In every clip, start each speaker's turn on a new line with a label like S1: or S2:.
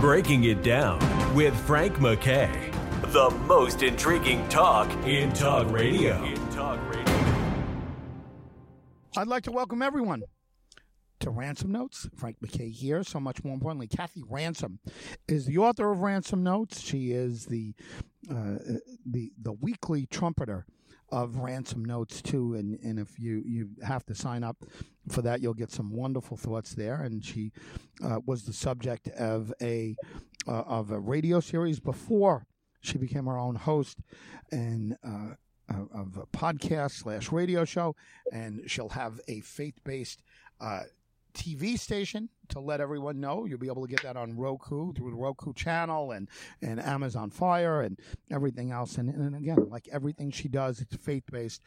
S1: Breaking It Down with Frank McKay. The most intriguing talk in talk radio. In talk radio.
S2: I'd like to welcome everyone to Ransom Notes. Frank McKay here. So much more importantly, Kathy Ransom is the author of Ransom Notes. She is the uh, the the weekly trumpeter of Ransom Notes too. And and if you you have to sign up for that, you'll get some wonderful thoughts there. And she uh, was the subject of a uh, of a radio series before she became her own host and. Uh, of a podcast slash radio show, and she'll have a faith based uh, TV station to let everyone know. You'll be able to get that on Roku through the Roku channel and, and Amazon Fire and everything else. And, and again, like everything she does, it's faith based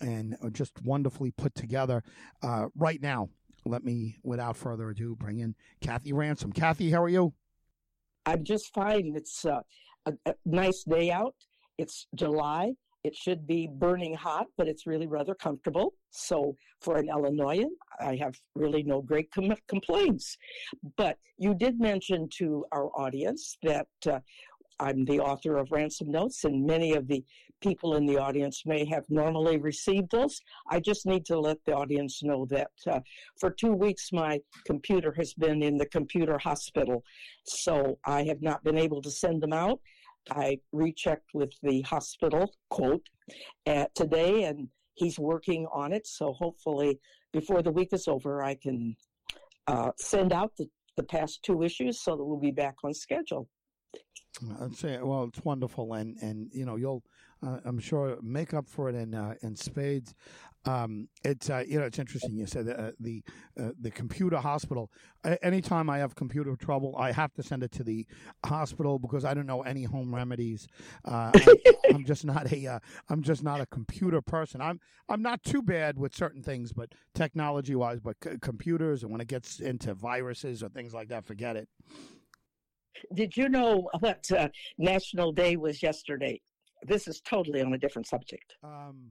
S2: and just wonderfully put together. Uh, right now, let me, without further ado, bring in Kathy Ransom. Kathy, how are you?
S3: I'm just fine. It's uh, a, a nice day out. It's July. It should be burning hot, but it's really rather comfortable. So, for an Illinoisan, I have really no great com- complaints. But you did mention to our audience that uh, I'm the author of Ransom Notes, and many of the people in the audience may have normally received those. I just need to let the audience know that uh, for two weeks my computer has been in the computer hospital, so I have not been able to send them out. I rechecked with the hospital quote at today, and he's working on it. So hopefully, before the week is over, I can uh, send out the, the past two issues so that we'll be back on schedule.
S2: I'd say, well, it's wonderful, and and you know, you'll, uh, I'm sure, make up for it in uh, in spades. Um, it's uh, you know, it's interesting. You said uh, the uh, the computer hospital. anytime I have computer trouble, I have to send it to the hospital because I don't know any home remedies. Uh, I, am just not a am just not a computer person. I'm I'm not too bad with certain things, but technology wise, but c- computers and when it gets into viruses or things like that, forget it.
S3: Did you know what uh, National Day was yesterday? This is totally on a different subject.
S2: Um,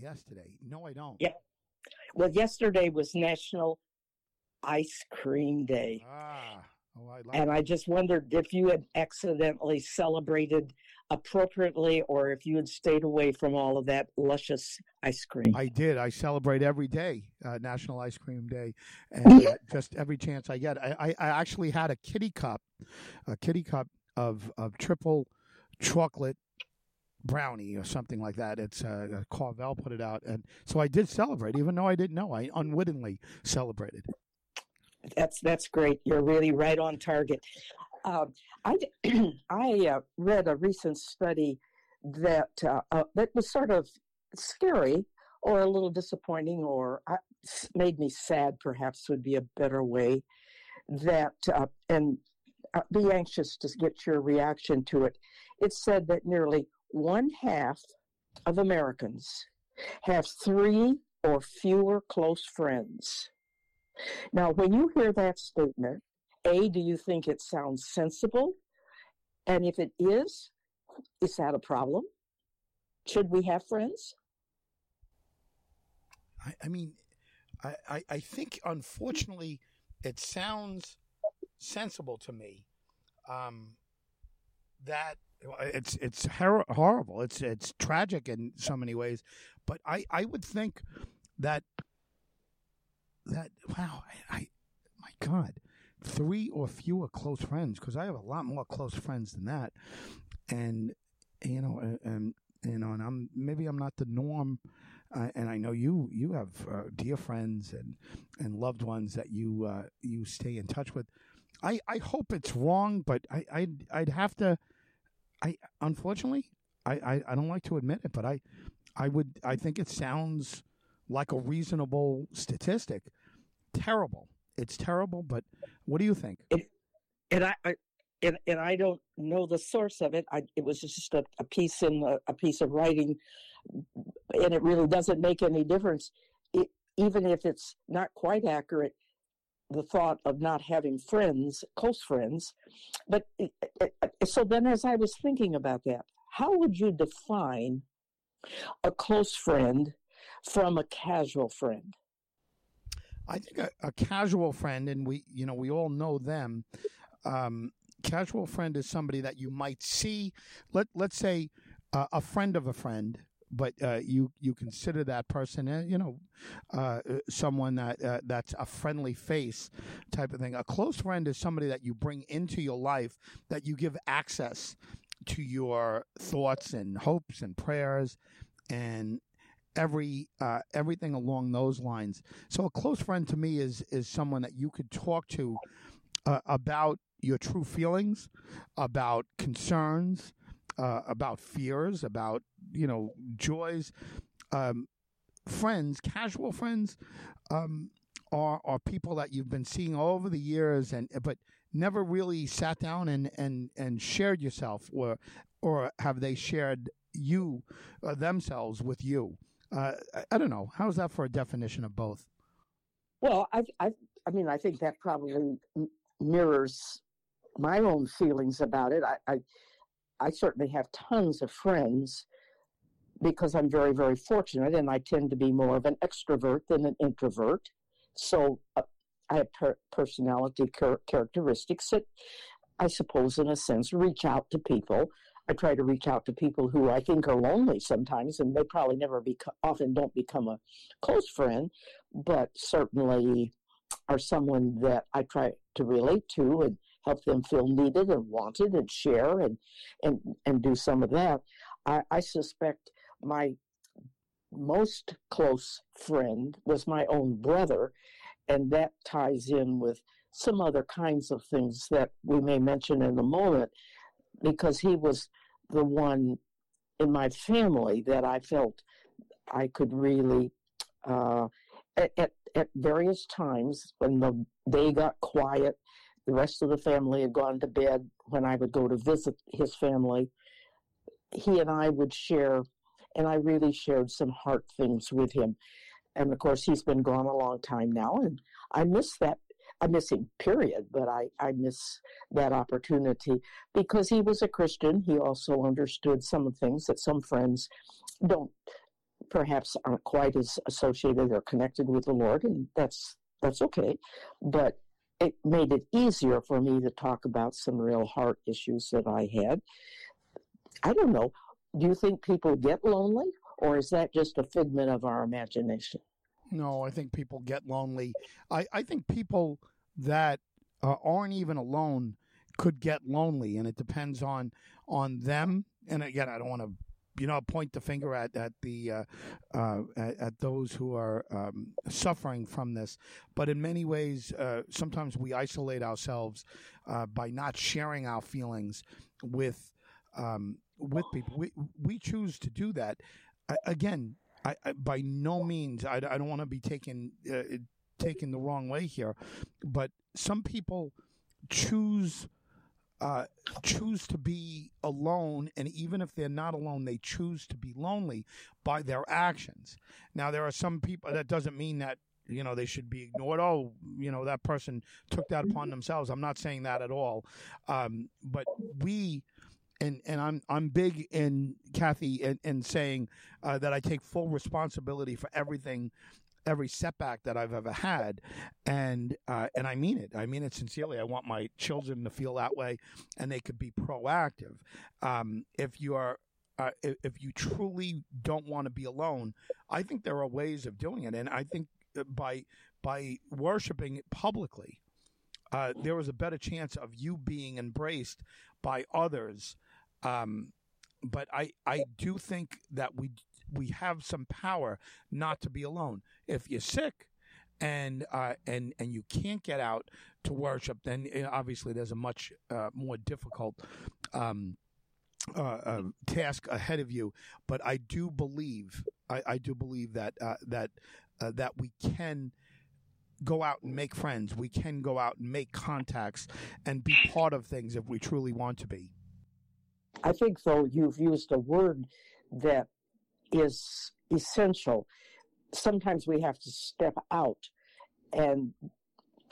S2: yesterday? No, I don't.
S3: Yeah. Well, yesterday was National Ice Cream Day.
S2: Ah. Oh, I like
S3: and. I just wondered if you had accidentally celebrated appropriately or if you had stayed away from all of that luscious ice cream.
S2: I did. I celebrate every day, uh, National Ice Cream Day, and uh, just every chance I get. I, I, I actually had a kitty cup, a kitty cup of of triple chocolate brownie or something like that. It's uh, Carvel put it out, and so I did celebrate, even though I didn't know. I unwittingly celebrated.
S3: That's that's great. You're really right on target. Uh, I I uh, read a recent study that uh, uh, that was sort of scary or a little disappointing or uh, made me sad. Perhaps would be a better way. That uh, and be anxious to get your reaction to it. It said that nearly one half of Americans have three or fewer close friends. Now, when you hear that statement, A, do you think it sounds sensible? And if it is, is that a problem? Should we have friends?
S2: I, I mean, I, I, think unfortunately it sounds sensible to me. Um, that it's it's hor- horrible. It's it's tragic in so many ways, but I, I would think that that wow, I, I my God, three or fewer close friends because I have a lot more close friends than that, and you know, and you know, and I'm maybe I'm not the norm. Uh, and I know you you have uh, dear friends and and loved ones that you uh, you stay in touch with. I, I hope it's wrong, but I I'd, I'd have to. I unfortunately I, I, I don't like to admit it, but I I would I think it sounds like a reasonable statistic. Terrible. It's terrible, but what do you think?
S3: It, and I, I and, and I don't know the source of it. I, it was just a, a piece in a, a, piece of writing, and it really doesn't make any difference. It, even if it's not quite accurate, the thought of not having friends, close friends. But it, so then, as I was thinking about that, how would you define a close friend from a casual friend?
S2: I think a, a, casual friend, and we, you know, we all know them. Um, casual friend is somebody that you might see. Let let's say uh, a friend of a friend, but uh, you you consider that person, uh, you know, uh, someone that uh, that's a friendly face type of thing. A close friend is somebody that you bring into your life that you give access to your thoughts and hopes and prayers and every uh, everything along those lines. So a close friend to me is is someone that you could talk to uh, about your true feelings, about concerns, uh, about fears, about you know joys. Um, friends, casual friends, um, are are people that you've been seeing over the years, and but never really sat down and and and shared yourself, or or have they shared you uh, themselves with you? Uh, I, I, don't know. How's that for a definition of both?
S3: Well, I, I, I mean, I think that probably mirrors my own feelings about it. I, I, I certainly have tons of friends because I'm very, very fortunate, and I tend to be more of an extrovert than an introvert. So uh, I have per- personality char- characteristics that I suppose, in a sense, reach out to people. I try to reach out to people who I think are lonely sometimes, and they probably never become, often don't become a close friend, but certainly are someone that I try to relate to and help them feel needed and wanted and share and and and do some of that. I, I suspect my most close friend was my own brother, and that ties in with some other kinds of things that we may mention in a moment, because he was the one in my family that I felt I could really, uh, at, at, at various times when the day got quiet the rest of the family had gone to bed when I would go to visit his family. He and I would share, and I really shared some heart things with him. And of course, he's been gone a long time now, and I miss that. I miss him, period, but I, I miss that opportunity because he was a Christian. He also understood some of things that some friends don't, perhaps aren't quite as associated or connected with the Lord, and that's that's okay. But it made it easier for me to talk about some real heart issues that I had. I don't know. Do you think people get lonely, or is that just a figment of our imagination?
S2: No, I think people get lonely. I, I think people that uh, aren't even alone could get lonely, and it depends on on them. And again, I don't want to you know, point the finger at at the uh, uh, at, at, those who are um, suffering from this. But in many ways, uh, sometimes we isolate ourselves uh, by not sharing our feelings with um, with people. We we choose to do that. Again, I, I, by no means I, I don't want to be taken uh, taken the wrong way here, but some people choose uh, choose to be alone, and even if they're not alone, they choose to be lonely by their actions. Now, there are some people that doesn't mean that you know they should be ignored. Oh, you know that person took that upon themselves. I'm not saying that at all, um, but we. And, and I'm I'm big in Kathy in, in saying uh, that I take full responsibility for everything every setback that I've ever had, and uh, and I mean it. I mean it sincerely. I want my children to feel that way, and they could be proactive. Um, if you are uh, if, if, you truly don't want to be alone, I think there are ways of doing it, and I think by by worshiping publicly, uh, was a better chance of you being embraced by others. Um, but I I do think that we we have some power not to be alone. If you're sick and uh, and and you can't get out to worship, then eh, obviously there's a much uh, more difficult. Um, uh, uh, task ahead of you, but I do believe I, I do believe that uh, that uh, that we can go out and make friends. We can go out and make contacts and be part of things if we truly want to be.
S3: I think, though, you've used a word that is essential. Sometimes we have to step out and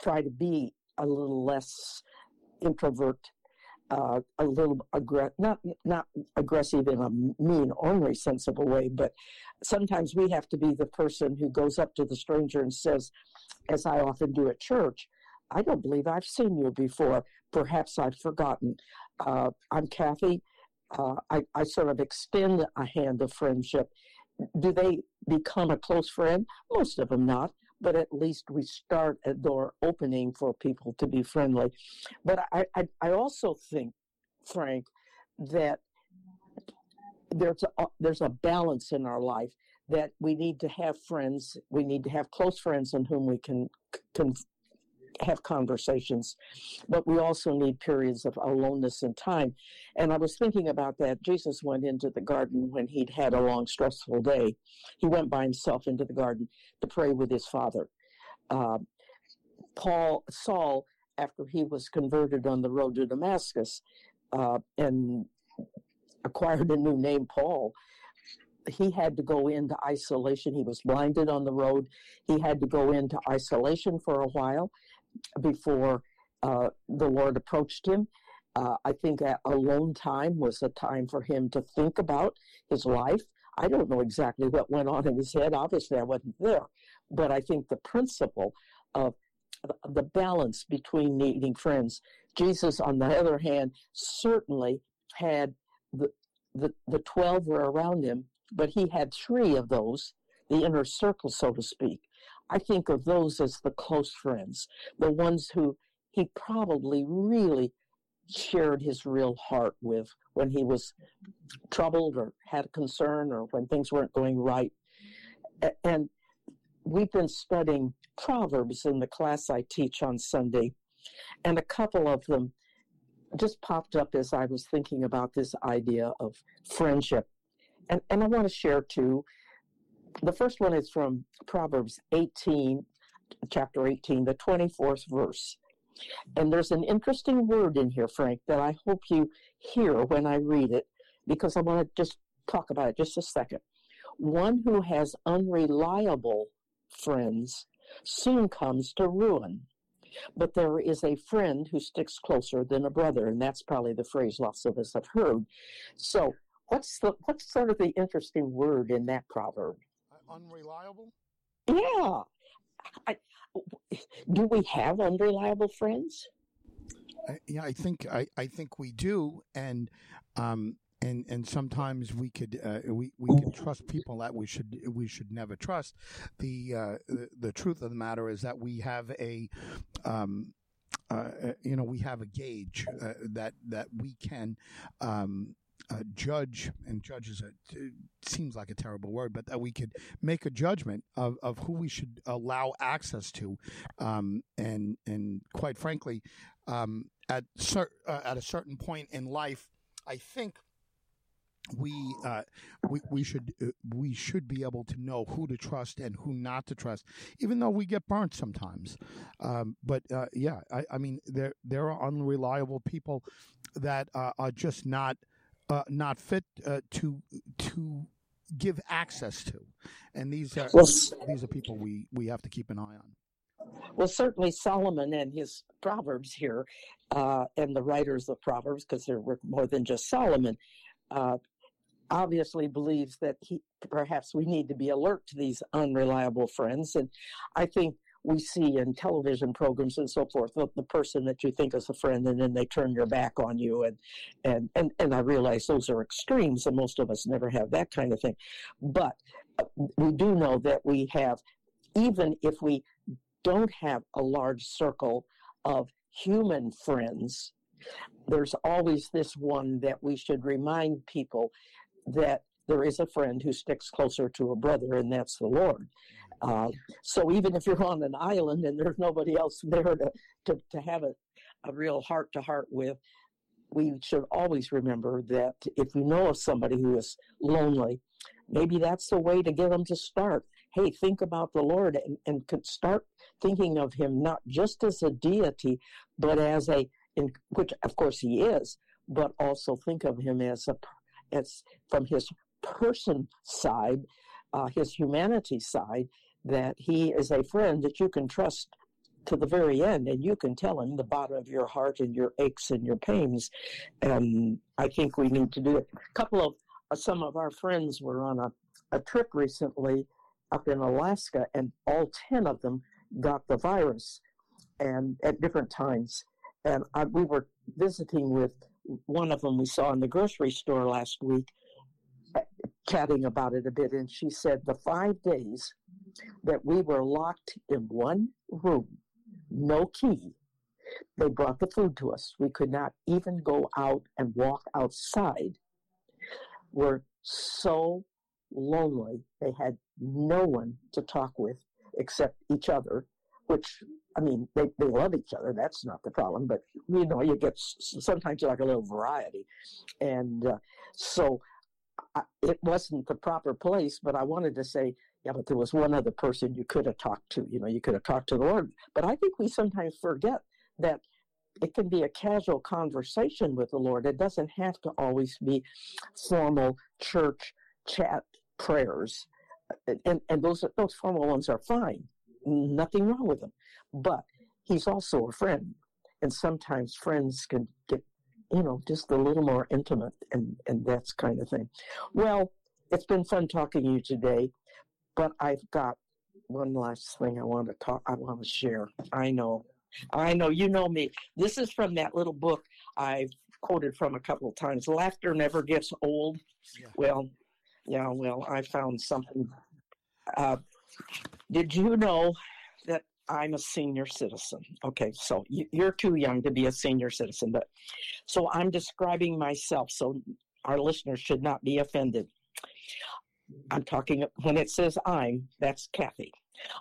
S3: try to be a little less introvert, uh, a little aggressive, not not aggressive in a mean, ornery, sensible way, but sometimes we have to be the person who goes up to the stranger and says, as I often do at church, I don't believe I've seen you before. Perhaps I've forgotten. Uh, I'm Kathy. Uh, I, I sort of extend a hand of friendship. Do they become a close friend? Most of them not, but at least we start a door opening for people to be friendly. But I, I, I also think, Frank, that there's a, there's a balance in our life that we need to have friends. We need to have close friends in whom we can, can have conversations, but we also need periods of aloneness and time. And I was thinking about that. Jesus went into the garden when he'd had a long, stressful day. He went by himself into the garden to pray with his father. Uh, Paul, Saul, after he was converted on the road to Damascus uh, and acquired a new name, Paul, he had to go into isolation. He was blinded on the road. He had to go into isolation for a while before uh, the Lord approached him. Uh, I think that alone time was a time for him to think about his life. I don't know exactly what went on in his head. Obviously, I wasn't there. But I think the principle of the balance between needing friends. Jesus, on the other hand, certainly had the, the, the 12 were around him, but he had three of those, the inner circle, so to speak. I think of those as the close friends, the ones who he probably really shared his real heart with when he was troubled or had a concern or when things weren't going right. And we've been studying Proverbs in the class I teach on Sunday, and a couple of them just popped up as I was thinking about this idea of friendship. And, and I want to share two the first one is from Proverbs 18, chapter 18, the 24th verse. And there's an interesting word in here, Frank, that I hope you hear when I read it, because I want to just talk about it just a second. One who has unreliable friends soon comes to ruin. But there is a friend who sticks closer than a brother, and that's probably the phrase lots of us have heard. So, what's the what's sort of the interesting word in that proverb?
S2: Unreliable?
S3: Yeah. I, do we have unreliable friends?
S2: I, yeah, I think I, I think we do, and um, and and sometimes we could uh, we we can trust people that we should we should never trust. The uh, the, the truth of the matter is that we have a um, uh, you know we have a gauge uh, that that we can um, uh, judge, and judge is a seems like a terrible word, but that we could make a judgment of, of who we should allow access to, um, and and quite frankly, um, at cer- uh, at a certain point in life, I think we uh, we we should uh, we should be able to know who to trust and who not to trust, even though we get burnt sometimes. Um, but uh, yeah, I, I, mean there there are unreliable people that uh, are just not uh, not fit uh, to to give access to, and these are well, these are people we we have to keep an eye on.
S3: Well, certainly Solomon and his proverbs here, uh, and the writers of proverbs, because there were more than just Solomon, uh, obviously believes that he perhaps we need to be alert to these unreliable friends, and I think we see in television programs and so forth the, the, person that you think is a friend and then they turn your back on you and and and, and i realize those are extremes and most of us never have that kind of thing. But uh, we do know that we have even if we don't have a large circle of human friends there's always this one that we should remind people that there is a friend who sticks closer to a brother and that's the lord uh, so even if you're on an island and there's nobody else there to, to, to have a, a real heart to heart with, we should always remember that if you know of somebody who is lonely, maybe that's the way to get them to start. Hey, think about the Lord and, and start thinking of Him not just as a deity, but as a, in, which of course He is, but also think of Him as a, as from His person side, uh, His humanity side, that he is a friend that you can trust to the very end and you can tell him the bottom of your heart and your aches and your pains and i think we need to do it a couple of uh, some of our friends were on a, a trip recently up in alaska and all 10 of them got the virus and at different times. And I, we were visiting with one of them we saw in the grocery store last week, chatting about it a bit. And she said the five days that we were locked in one room, no key, they brought the food to us. We could not even go out and walk outside. We're so lonely. They had no one to talk with except each other, which, I mean, they, they love each other. That's not the problem. But, you know, you get sometimes like a little variety. And uh, so I, it wasn't the proper place, but I wanted to say, yeah, but there was one other person you could have talked to. You know, you could have talked to the Lord. But I think we sometimes forget that it can be a casual conversation with the Lord. It doesn't have to always be formal church chat prayers. And, and those, those formal ones are fine. Nothing wrong with them. But he's also a friend. And sometimes friends can get, you know, just a little more intimate and, and that's kind of thing. Well, it's been fun talking to you today, but I've got one last thing I want to talk, I want to share. I know I know you know me. This is from that little book I've quoted from a couple of times. Laughter never gets old. Yeah. Well, yeah, well, I found something. Uh, did you know I'm a senior citizen? Okay, so you're too young to be a senior citizen, but so I'm describing myself, so our listeners should not be offended. I'm talking when it says I'm, that's Kathy.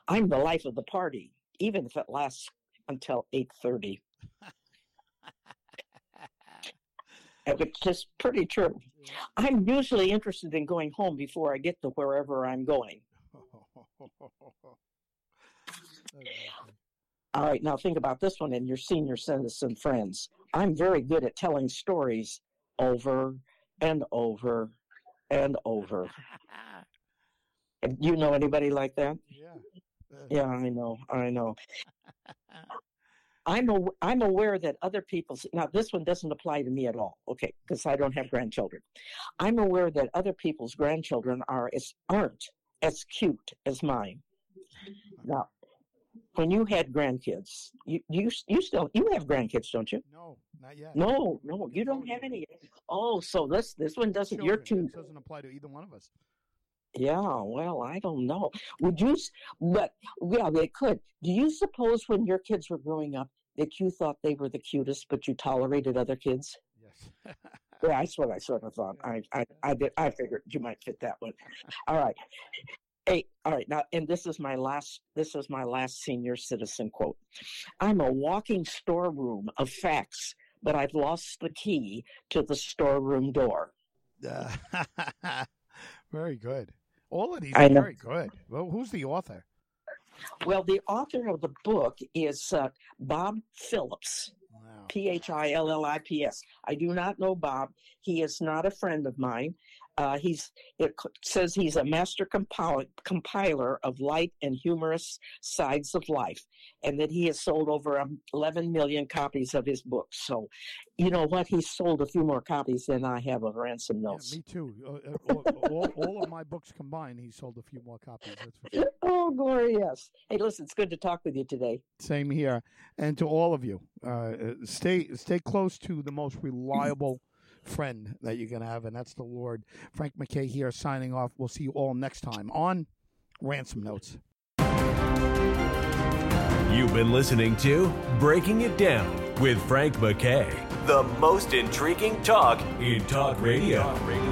S3: I'm the life of the party, even if it lasts until 8.30 which is pretty true i'm usually interested in going home before i get to wherever i'm going all right now think about this one and your senior citizen friends i'm very good at telling stories over and over and over And you know anybody like that
S2: yeah
S3: yeah i know i know I'm a, I'm aware that other people's now this one doesn't apply to me at all. Okay, because I don't have grandchildren. I'm aware that other people's grandchildren are as aren't as cute as mine. Now, when you had grandkids, you you you still you have grandkids, don't you?
S2: No, not yet.
S3: No, no, you don't have any. Oh, so this this one doesn't. Children, you're too.
S2: doesn't apply to either one of us.
S3: Yeah, well, I don't know. Would you, but yeah, they could. Do you suppose when your kids were growing up that you thought they were the cutest, but you tolerated other kids?
S2: Yes.
S3: yeah, that's what I sort of thought. I, I, I did. I figured you might fit that one. All right. All right now, and this is my last. This is my last senior citizen quote. I'm a walking storeroom of facts, but I've lost the key to the storeroom door.
S2: Uh, very good. All of these are very good. Well, who's the author?
S3: Well, the author of the book is uh, Bob Phillips. P H I L L I P S. I do not know Bob. He is not a friend of mine. Uh, he's it says he's a master compiler of light and humorous sides of life, and that he has sold over 11 million copies of his books. So, you know what? He's sold a few more copies than I have of Ransom Notes.
S2: Yeah, me too. Uh, uh all, all, all, of my books combined, he sold a few more copies.
S3: Sure. Oh, glory, yes. Hey, listen, it's good to talk with you today.
S2: Same here, and to all of you. Uh, stay stay close to the most reliable friend that you're to have, and that's the Lord. Frank McKay here signing off. We'll see you all next time on Ransom Notes.
S1: You've been listening to Breaking It Down with Frank McKay, the most intriguing talk in talk radio. Talk radio.